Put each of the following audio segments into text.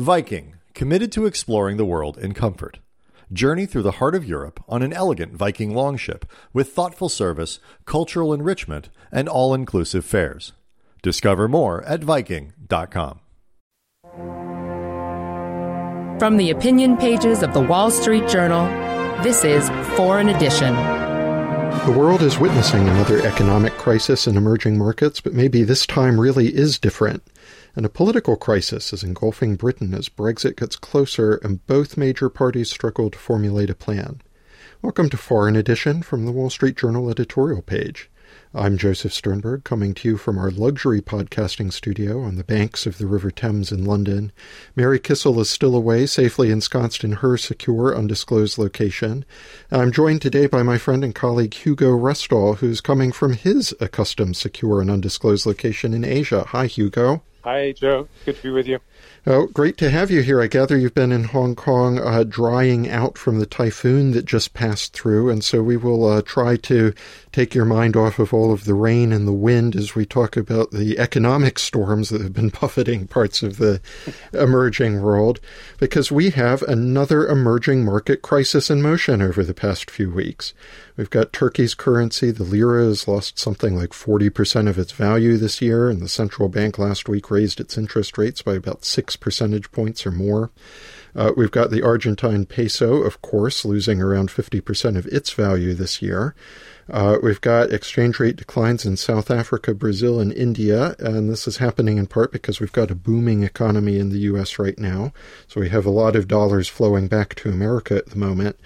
Viking, committed to exploring the world in comfort. Journey through the heart of Europe on an elegant Viking longship with thoughtful service, cultural enrichment, and all inclusive fares. Discover more at Viking.com. From the opinion pages of the Wall Street Journal, this is Foreign Edition. The world is witnessing another economic crisis in emerging markets, but maybe this time really is different. And a political crisis is engulfing Britain as Brexit gets closer and both major parties struggle to formulate a plan. Welcome to Foreign Edition from the Wall Street Journal editorial page. I'm Joseph Sternberg, coming to you from our luxury podcasting studio on the banks of the River Thames in London. Mary Kissel is still away, safely ensconced in her secure, undisclosed location. I'm joined today by my friend and colleague Hugo Restall, who's coming from his accustomed, secure, and undisclosed location in Asia. Hi, Hugo. Hi, Joe. Good to be with you. Oh, great to have you here. I gather you've been in Hong Kong uh, drying out from the typhoon that just passed through, and so we will uh, try to take your mind off of all of the rain and the wind as we talk about the economic storms that have been buffeting parts of the emerging world, because we have another emerging market crisis in motion over the past few weeks. We've got Turkey's currency, the lira, has lost something like 40% of its value this year, and the central bank last week raised its interest rates by about 6 percentage points or more. Uh, we've got the Argentine peso, of course, losing around 50% of its value this year. Uh, we've got exchange rate declines in South Africa, Brazil, and India, and this is happening in part because we've got a booming economy in the U.S. right now. So we have a lot of dollars flowing back to America at the moment.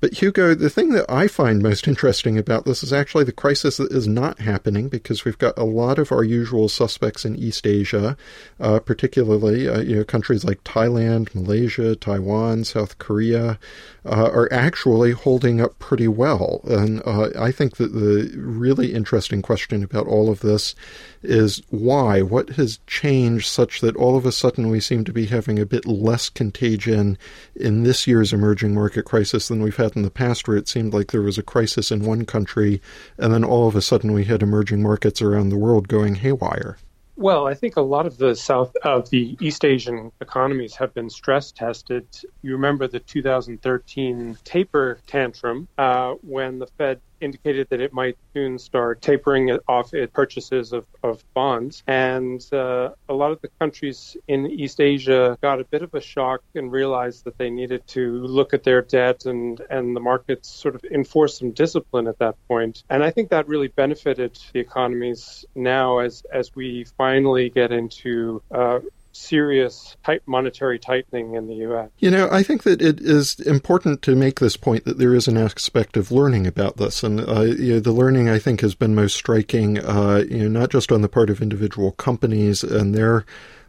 But Hugo, the thing that I find most interesting about this is actually the crisis that is not happening because we've got a lot of our usual suspects in East Asia, uh, particularly uh, you know countries like Thailand, Malaysia, Taiwan, South Korea, uh, are actually holding up pretty well. And uh, I think that the really interesting question about all of this is why? What has changed such that all of a sudden we seem to be having a bit less contagion in this year's emerging market crisis than we've had in the past, where it seemed like there was a crisis in one country and then all of a sudden we had emerging markets around the world going haywire? Well, I think a lot of the South of the East Asian economies have been stress tested. You remember the 2013 taper tantrum uh, when the Fed indicated that it might soon start tapering off its purchases of, of bonds. And uh, a lot of the countries in East Asia got a bit of a shock and realized that they needed to look at their debt and, and the markets sort of enforce some discipline at that point. And I think that really benefited the economies now as, as we finally get into uh, serious tight monetary tightening in the U.S. You know, I think that it is important to make this point that there is an aspect of learning about this, and uh, you know, the learning I think has been most striking, uh, you know, not just on the part of individual companies and their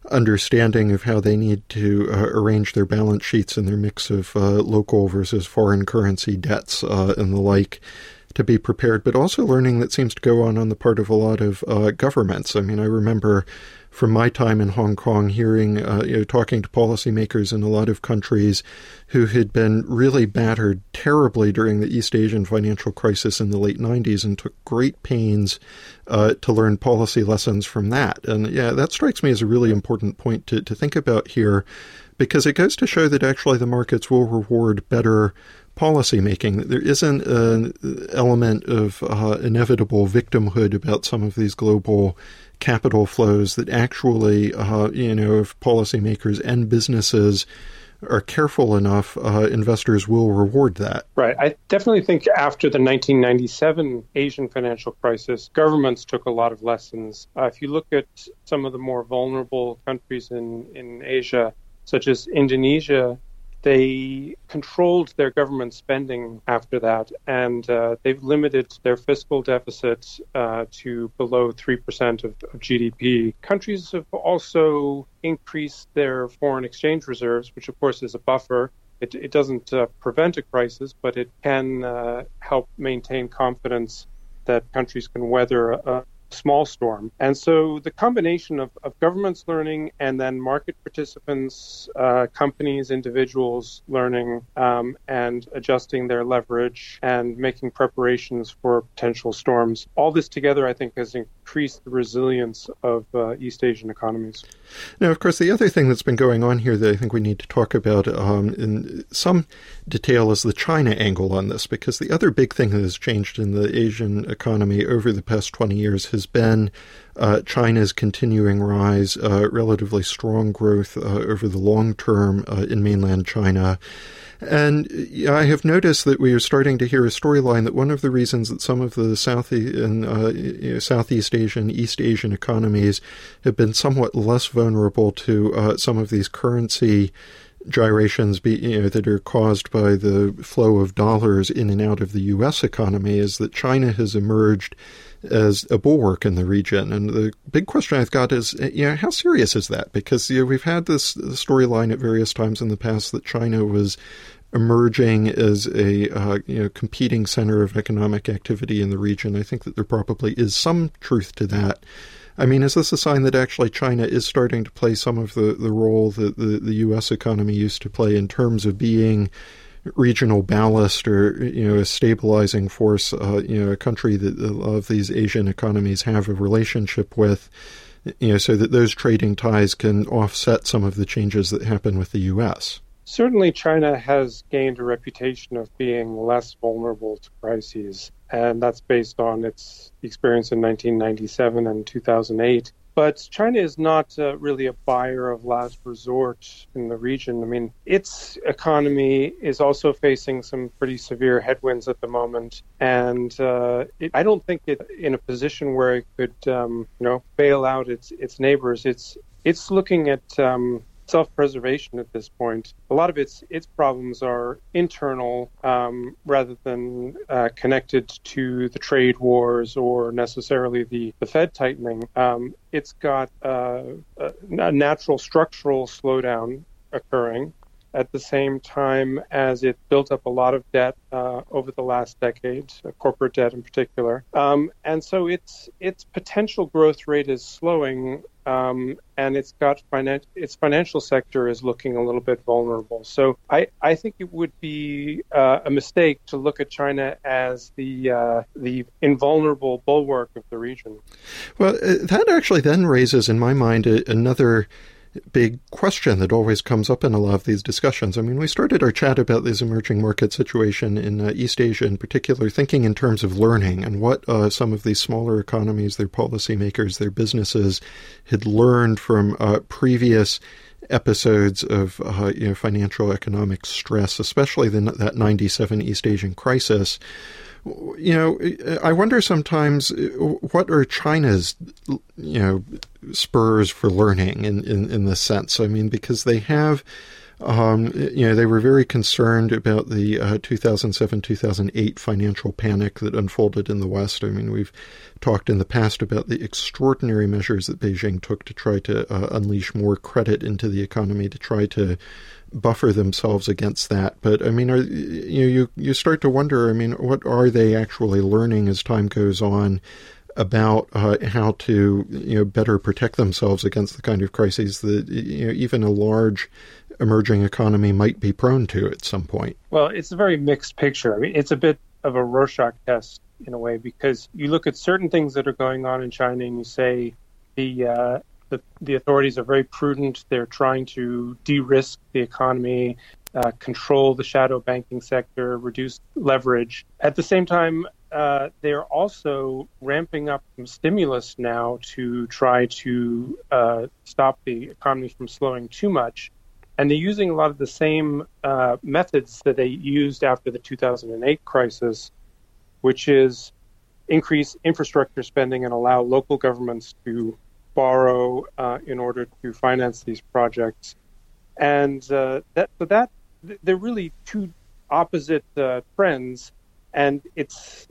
understanding of how they need to uh, arrange their balance sheets and their mix of uh, local versus foreign currency debts uh, and the like to be prepared, but also learning that seems to go on on the part of a lot of uh, governments. I mean, I remember from my time in Hong Kong, hearing, uh, you know, talking to policymakers in a lot of countries who had been really battered terribly during the East Asian financial crisis in the late 90s and took great pains uh, to learn policy lessons from that. And yeah, that strikes me as a really important point to, to think about here because it goes to show that actually the markets will reward better policy making. There isn't an element of uh, inevitable victimhood about some of these global capital flows that actually, uh, you know, if policymakers and businesses are careful enough, uh, investors will reward that. Right. I definitely think after the 1997 Asian financial crisis, governments took a lot of lessons. Uh, if you look at some of the more vulnerable countries in, in Asia, such as Indonesia, they controlled their government spending after that, and uh, they've limited their fiscal deficit uh, to below 3% of, of, GDP. Countries have also increased their foreign exchange reserves, which, of course, is a buffer. It, it doesn't uh, prevent a crisis, but it can uh, help maintain confidence that countries can weather a, small storm. And so the combination of, of governments learning and then market participants, uh, companies, individuals learning um, and adjusting their leverage and making preparations for potential storms, all this together, I think, has increase the resilience of uh, East Asian economies. Now, of course, the other thing that's been going on here that I think we need to talk about um, in some detail is the China angle on this, because the other big thing that has changed in the Asian economy over the past 20 years has been uh, China's continuing rise, uh, relatively strong growth uh, over the long term uh, in mainland China. And I have noticed that we are starting to hear a storyline that one of the reasons that some of the South and uh, Southeast Asian, East Asian economies have been somewhat less vulnerable to uh, some of these currency gyrations be, you know, that are caused by the flow of dollars in and out of the U.S. economy is that China has emerged as a bulwark in the region. And the big question I've got is, you know, how serious is that? Because you know, we've had this storyline at various times in the past that China was emerging as a uh, you know competing center of economic activity in the region. I think that there probably is some truth to that. I mean, is this a sign that actually China is starting to play some of the, the role that the, the U.S. economy used to play in terms of being regional ballast or you know a stabilizing force? Uh, you know, a country that a lot of these Asian economies have a relationship with. You know, so that those trading ties can offset some of the changes that happen with the U.S. Certainly, China has gained a reputation of being less vulnerable to crises, and that's based on its experience in 1997 and 2008. But China is not uh, really a buyer of last resort in the region. I mean, its economy is also facing some pretty severe headwinds at the moment, and uh, it, I don't think it's in a position where it could, um, you know, bail out its its neighbors. It's it's looking at um, self-preservation at this point. A lot of its its problems are internal um, rather than uh, connected to the trade wars or necessarily the, the Fed tightening. Um, it's got uh, a natural structural slowdown occurring at the same time as it built up a lot of debt uh, over the last decade, uh, corporate debt in particular. Um, and so its its potential growth rate is slowing, um, and it's got finan- its financial sector is looking a little bit vulnerable. So I, I think it would be uh, a mistake to look at China as the uh, the invulnerable bulwark of the region. Well, uh, that actually then raises in my mind another big question that always comes up in a lot of these discussions. I mean, we started our chat about this emerging market situation in uh, East Asia in particular, thinking in terms of learning and what uh, some of these smaller economies, their policymakers, their businesses had learned from uh, previous episodes of uh, you know, financial economic stress, especially the, that 97 East Asian crisis you know, I wonder sometimes what are China's, you know, spurs for learning in, in, in this sense. I mean, because they have, um, you know, they were very concerned about the uh, 2007 2008 financial panic that unfolded in the West. I mean, we've talked in the past about the extraordinary measures that Beijing took to try to uh, unleash more credit into the economy, to try to buffer themselves against that. But I mean, are, you you you start to wonder. I mean, what are they actually learning as time goes on about uh, how to you know better protect themselves against the kind of crises that you know even a large emerging economy might be prone to at some point. Well, it's a very mixed picture. I mean, it's a bit of a Rorschach test in a way because you look at certain things that are going on in China and you say the uh, the, the authorities are very prudent. They're trying to de-risk the economy, uh, control the shadow banking sector, reduce leverage. At the same time, uh, they're also ramping up some stimulus now to try to uh, stop the economy from slowing too much. And they're using a lot of the same uh, methods that they used after the 2008 crisis, which is increase infrastructure spending and allow local governments to borrow uh, in order to finance these projects. And uh, that, so that they're really two opposite uh, trends, and it's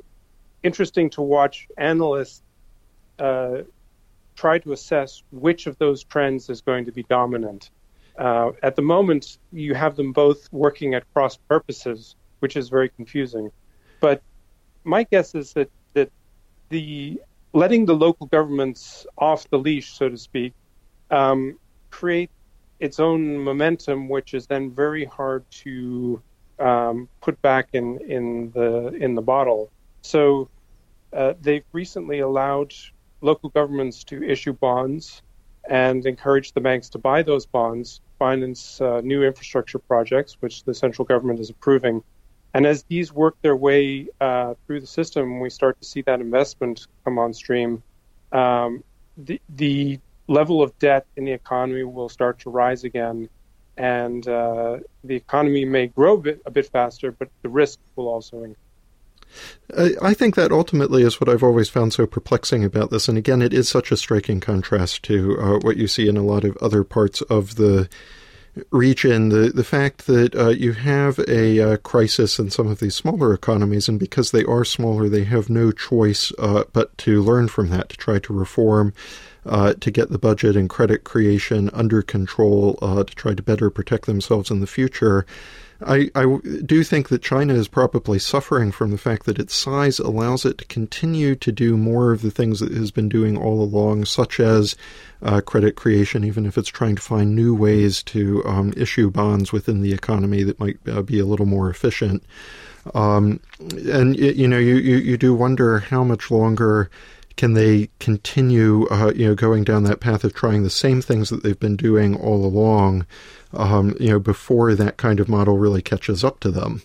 interesting to watch analysts uh, try to assess which of those trends is going to be dominant. Uh, at the moment, you have them both working at cross purposes, which is very confusing. But my guess is that that the letting the local governments off the leash, so to speak, um, create its own momentum, which is then very hard to um, put back in, in the in the bottle. So uh, they've recently allowed local governments to issue bonds and encourage the banks to buy those bonds, finance uh, new infrastructure projects, which the central government is approving. And as these work their way uh, through the system, we start to see that investment come on stream. Um, the, the level of debt in the economy will start to rise again, and uh, the economy may grow a bit, a bit faster, but the risk will also increase. I think that ultimately is what I've always found so perplexing about this. And again, it is such a striking contrast to uh, what you see in a lot of other parts of the region. The the fact that uh, you have a uh, crisis in some of these smaller economies, and because they are smaller, they have no choice uh, but to learn from that, to try to reform. Uh, to get the budget and credit creation under control, uh, to try to better protect themselves in the future. I, I do think that China is probably suffering from the fact that its size allows it to continue to do more of the things that it has been doing all along, such as uh, credit creation, even if it's trying to find new ways to um, issue bonds within the economy that might uh, be a little more efficient. Um, and you know, you, you, you do wonder how much longer can they continue, uh, you know, going down that path of trying the same things that they've been doing all along, um, you know, before that kind of model really catches up to them?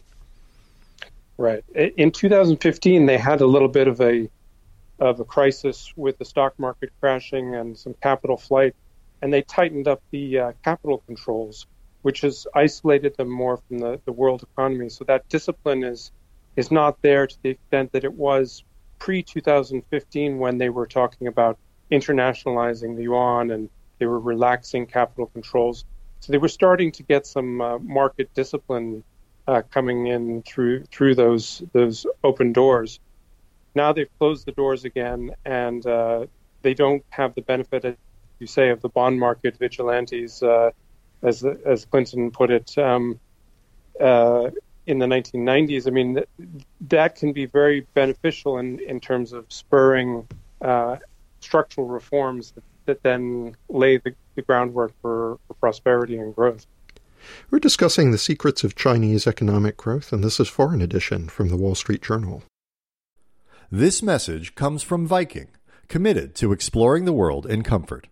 Right. In 2015, they had a little bit of a of a crisis with the stock market crashing and some capital flight, and they tightened up the uh, capital controls, which has isolated them more from the, the world economy. So that discipline is is not there to the extent that it was pre 2015 when they were talking about internationalizing the yuan and they were relaxing capital controls. So they were starting to get some uh, market discipline uh, coming in through through those those open doors. Now they've closed the doors again, and uh, they don't have the benefit, as you say, of the bond market vigilantes, uh, as as Clinton put it. Um, uh, in the 1990s, I mean, that, can be very beneficial in, in terms of spurring uh, structural reforms that, that then lay the, the groundwork for prosperity and growth. We're discussing the secrets of Chinese economic growth, and this is Foreign Edition from the Wall Street Journal. This message comes from Viking, committed to exploring the world in comfort.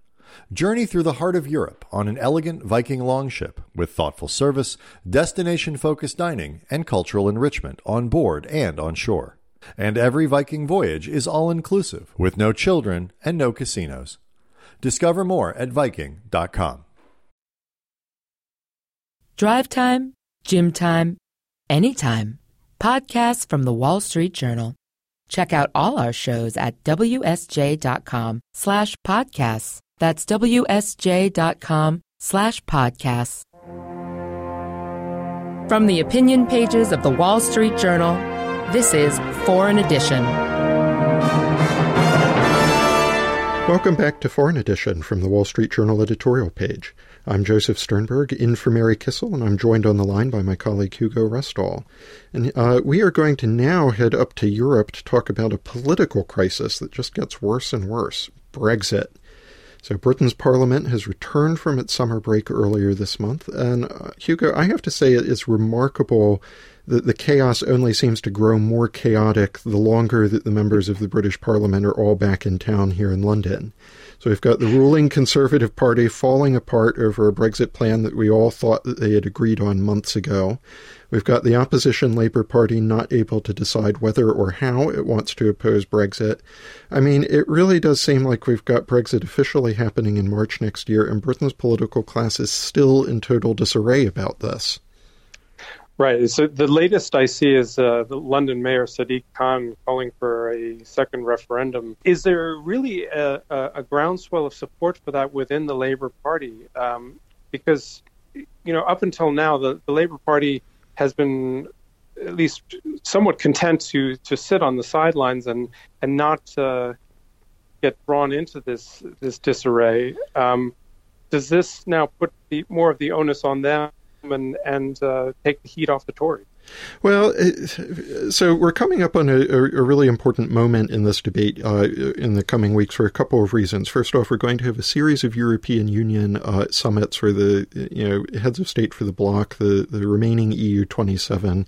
Journey through the heart of Europe on an elegant Viking longship with thoughtful service, destination focused dining, and cultural enrichment on board and on shore. And every Viking voyage is all inclusive with no children and no casinos. Discover more at Viking.com. Drive time, gym time, anytime. Podcasts from the Wall Street Journal. Check out all our shows at WSJ.com slash podcasts. That's WSJ.com slash podcasts. From the opinion pages of the Wall Street Journal, this is Foreign Edition. Welcome back to Foreign Edition from the Wall Street Journal editorial page. I'm Joseph Sternberg, in for Mary Kissel, and I'm joined on the line by my colleague Hugo Restall. And uh, we are going to now head up to Europe to talk about a political crisis that just gets worse and worse Brexit. So Britain's Parliament has returned from its summer break earlier this month, and uh, Hugo, I have to say it is remarkable that the chaos only seems to grow more chaotic the longer that the members of the British Parliament are all back in town here in London. So we've got the ruling Conservative Party falling apart over a Brexit plan that we all thought that they had agreed on months ago. We've got the opposition Labour Party not able to decide whether or how it wants to oppose Brexit. I mean, it really does seem like we've got Brexit officially happening in March next year, and Britain's political class is still in total disarray about this. Right. So the latest I see is uh, the London Mayor Sadiq Khan calling for a second referendum. Is there really a, a, a groundswell of support for that within the Labour Party? Um, because, you know, up until now, the, the Labour Party has been at least somewhat content to to sit on the sidelines and and not uh, get drawn into this this disarray. Um, does this now put the, more of the onus on them and and uh, take the heat off the Tories? Well, so we're coming up on a, a, really important moment in this debate uh, in the coming weeks for a couple of reasons. First off, we're going to have a series of European Union uh, summits where the you know heads of state for the bloc, the the remaining EU 27.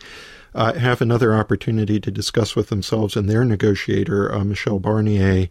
Uh, have another opportunity to discuss with themselves and their negotiator, uh, Michel Barnier,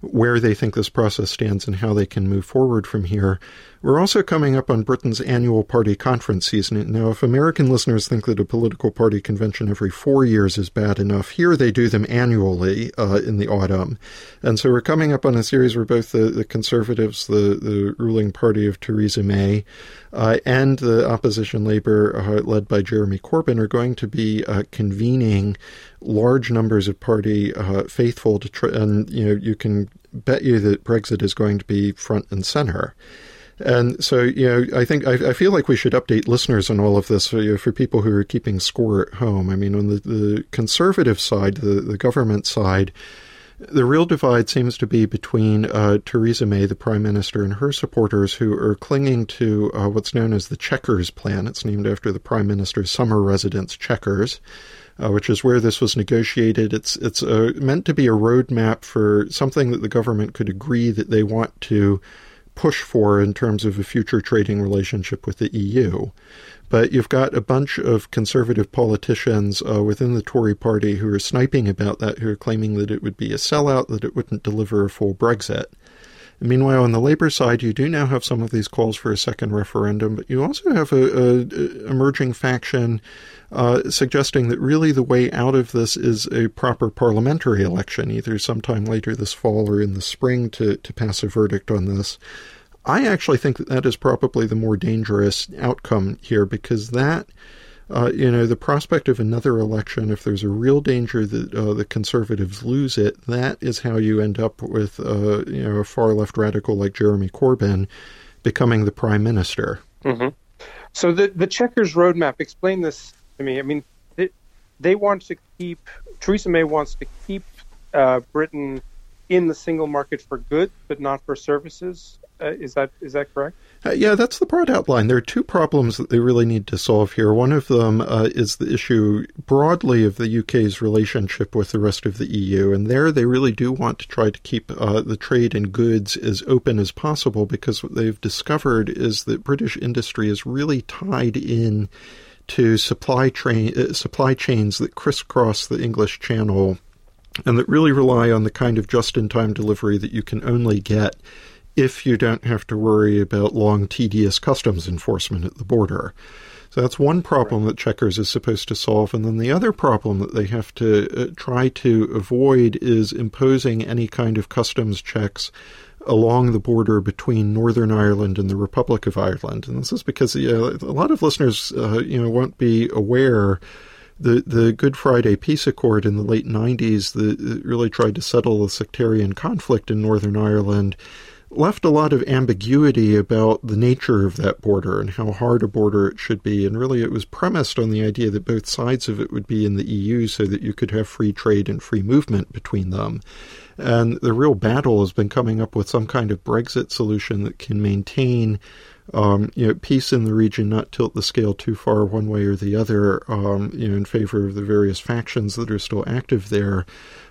where they think this process stands and how they can move forward from here. We're also coming up on Britain's annual party conference season. Now, if American listeners think that a political party convention every four years is bad enough, here they do them annually uh, in the autumn. And so we're coming up on a series where both the, the Conservatives, the, the ruling party of Theresa May, uh, and the opposition Labour, uh, led by Jeremy Corbyn, are going to be uh, convening large numbers of party uh, faithful to and you know you can bet you that Brexit is going to be front and center. And so, you know, I think I, I, feel like we should update listeners on all of this for, you know, for people who are keeping score at home. I mean, on the, the conservative side, the, the government side, the real divide seems to be between uh, Theresa May, the Prime Minister, and her supporters who are clinging to uh, what's known as the Chequers Plan. It's named after the Prime Minister's summer residence, Chequers. Uh, which is where this was negotiated. It's it's uh, meant to be a roadmap for something that the government could agree that they want to push for in terms of a future trading relationship with the EU. But you've got a bunch of conservative politicians uh, within the Tory party who are sniping about that, who are claiming that it would be a sellout, that it wouldn't deliver a full Brexit. Meanwhile, on the Labour side, you do now have some of these calls for a second referendum, but you also have a, a, a emerging faction uh, suggesting that really the way out of this is a proper parliamentary election, either sometime later this fall or in the spring, to, to pass a verdict on this. I actually think that that is probably the more dangerous outcome here because that uh, you know, the prospect of another election, if there's a real danger that uh, the conservatives lose it, that is how you end up with, uh, you know, a far left radical like Jeremy Corbyn becoming the prime minister. Mm-hmm. So the the Chequers roadmap. Explain this to me. I mean, they, they want to keep Theresa May wants to keep uh, Britain in the single market for goods, but not for services. Uh, is that is that correct? Uh, yeah, that's the broad outline. There are two problems that they really need to solve here. One of them uh, is the issue broadly of the UK's relationship with the rest of the EU, and there they really do want to try to keep uh, the trade in goods as open as possible because what they've discovered is that British industry is really tied in to supply train uh, supply chains that crisscross the English Channel and that really rely on the kind of just-in-time delivery that you can only get if you don't have to worry about long, tedious customs enforcement at the border. So that's one problem that Chequers is supposed to solve. And then the other problem that they have to uh, try to avoid is imposing any kind of customs checks along the border between Northern Ireland and the Republic of Ireland. And this is because uh, a lot of listeners, uh, you know, won't be aware the the Good Friday Peace Accord in the late 90s that really tried to settle the sectarian conflict in Northern Ireland left a lot of ambiguity about the nature of that border and how hard a border it should be. And really, it was premised on the idea that both sides of it would be in the EU so that you could have free trade and free movement between them. And the real battle has been coming up with some kind of Brexit solution that can maintain um, you know, peace in the region, not tilt the scale too far one way or the other, um, you know, in favor of the various factions that are still active there,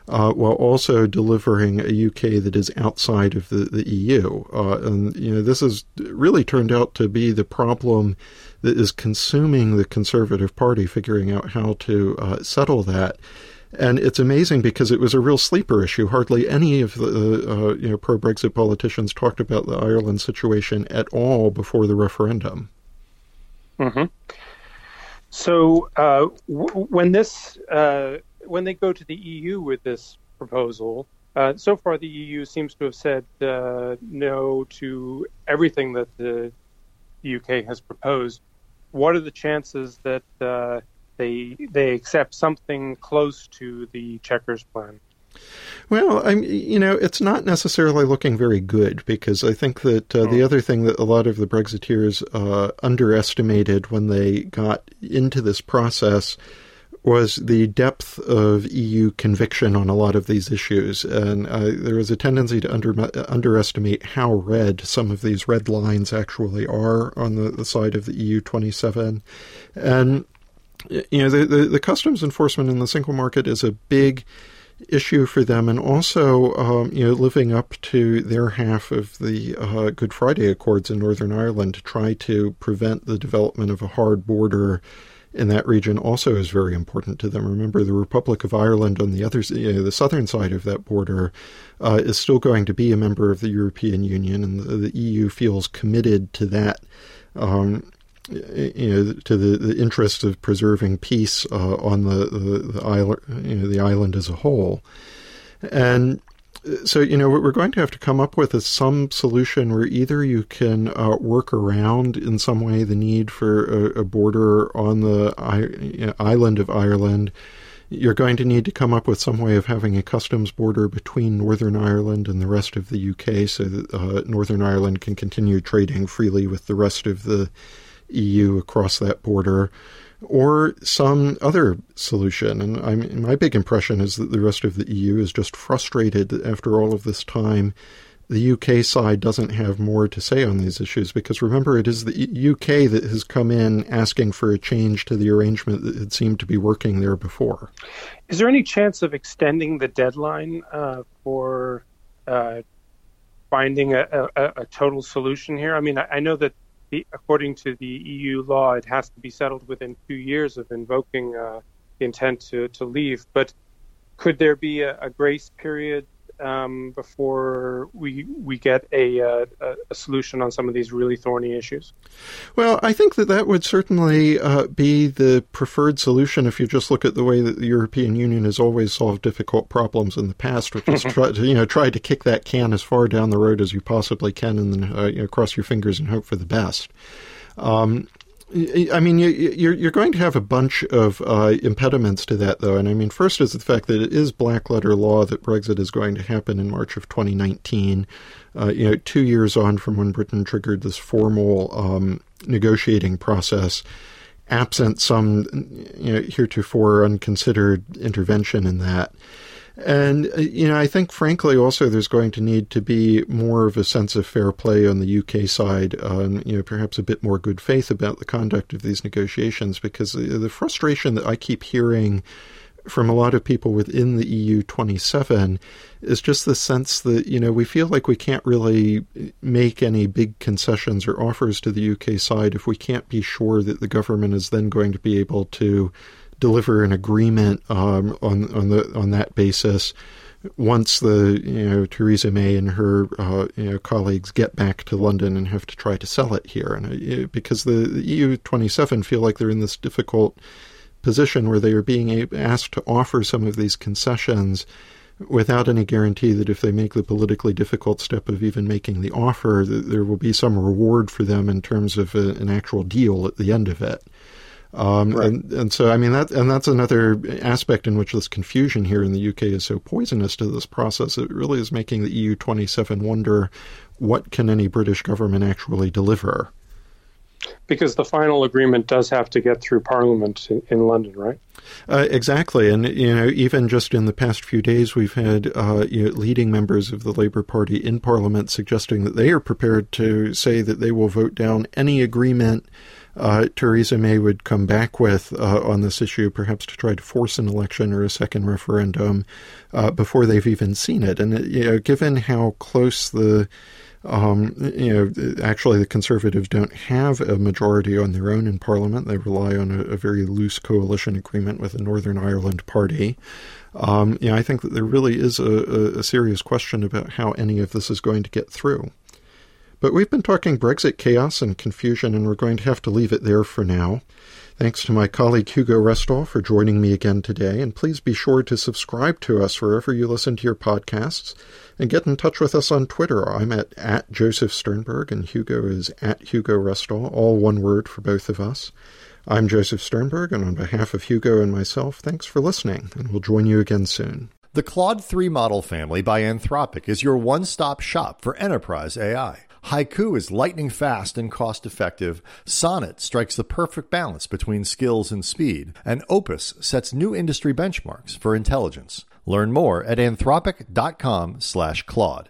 uh, while also delivering a UK that is outside of the, the EU. Uh, and, you know, this has really turned out to be the problem that is consuming the Conservative Party, figuring out how to uh, settle that. And it's amazing because it was a real sleeper issue. Hardly any of the uh, you know pro Brexit politicians talked about the Ireland situation at all before the referendum. Mm-hmm. So uh, w- when this uh, when they go to the EU with this proposal, uh, so far the EU seems to have said uh, no to everything that the UK has proposed. What are the chances that uh, they they accept something close to the Chequers plan? Well, I'm, you know, it's not necessarily looking very good because I think that uh, the hmm. other thing that a lot of the Brexiteers uh, underestimated when they got into this process was the depth of EU conviction on a lot of these issues, and uh, there is a tendency to under, underestimate how red some of these red lines actually are on the, the side of the EU 27. And you know, the, the, the customs enforcement in the single market is a big issue for them, and also, um, you know, living up to their half of the uh, Good Friday Accords in Northern Ireland to try to prevent the development of a hard border in that region also is very important to them. Remember, the Republic of Ireland on the other, you know, the southern side of that border, uh, is still going to be a member of the European Union, and the, the EU feels committed to that. Um, you know, to the, the interest of preserving peace uh, on the the, the island, you know, the island as a whole, and so you know what we're going to have to come up with is some solution where either you can uh, work around in some way the need for a, a border on the island of Ireland. You're going to need to come up with some way of having a customs border between Northern Ireland and the rest of the UK, so that uh, Northern Ireland can continue trading freely with the rest of the EU across that border or some other solution. And I'm, my big impression is that the rest of the EU is just frustrated that after all of this time. The UK side doesn't have more to say on these issues because remember, it is the UK that has come in asking for a change to the arrangement that had seemed to be working there before. Is there any chance of extending the deadline uh, for uh, finding a, a, a, total solution here? I mean, I, I know that according to the EU law, it has to be settled within two years of invoking uh, the intent to, to leave. But could there be a, a grace period um, before we we get a, uh, a, solution on some of these really thorny issues? Well, I think that that would certainly uh, be the preferred solution if you just look at the way that the European Union has always solved difficult problems in the past, which is try to, you know try to kick that can as far down the road as you possibly can, and then uh, you know, cross your fingers and hope for the best. Um, I mean, you're you're going to have a bunch of uh, impediments to that, though, and I mean, first is the fact that it is black letter law that Brexit is going to happen in March of 2019. Uh, you know, two years on from when Britain triggered this formal um, negotiating process, absent some you know heretofore unconsidered intervention in that. And, uh, you know, I think, frankly, also there's going to need to be more of a sense of fair play on the UK side, and, you know, perhaps a bit more good faith about the conduct of these negotiations, because the frustration that I keep hearing from a lot of people within the EU 27 is just the sense that, you know, we feel like we can't really make any big concessions or offers to the UK side if we can't be sure that the government is then going to be able to deliver an agreement um, on on the on that basis once the you know Theresa May and her uh, you know colleagues get back to London and have to try to sell it here, and uh, because the, the EU 27 feel like they're in this difficult position where they are being asked to offer some of these concessions without any guarantee that if they make the politically difficult step of even making the offer, that there will be some reward for them in terms of a, an actual deal at the end of it. Um, right. and, and so, I mean, that, and that's another aspect in which this confusion here in the UK is so poisonous to this process. It really is making the EU 27 wonder what can any British government actually deliver? Because the final agreement does have to get through Parliament in, in London, right? Uh, exactly, and you know, even just in the past few days, we've had uh, you know, leading members of the Labour Party in Parliament suggesting that they are prepared to say that they will vote down any agreement uh, Theresa May would come back with uh, on this issue, perhaps to try to force an election or a second referendum uh, before they've even seen it. And you know, given how close the um, you know, actually, the Conservatives don't have a majority on their own in Parliament. They rely on a, a very loose coalition agreement with the Northern Ireland Party. Um, I think that there really is a, a serious question about how any of this is going to get through. But we've been talking Brexit chaos and confusion, and we're going to have to leave it there for now. Thanks to my colleague Hugo Restall for joining me again today, and please be sure to subscribe to us wherever you listen to your podcasts, and get in touch with us on Twitter. I'm at, at Joseph Sternberg, and Hugo is at Hugo Restall, all one word for both of us. I'm Joseph Sternberg, and on behalf of Hugo and myself, thanks for listening, and we'll join you again soon. The Claude 3 model family by Anthropic is your one stop shop for enterprise AI. Haiku is lightning fast and cost effective. Sonnet strikes the perfect balance between skills and speed. And Opus sets new industry benchmarks for intelligence. Learn more at anthropic.com/claude.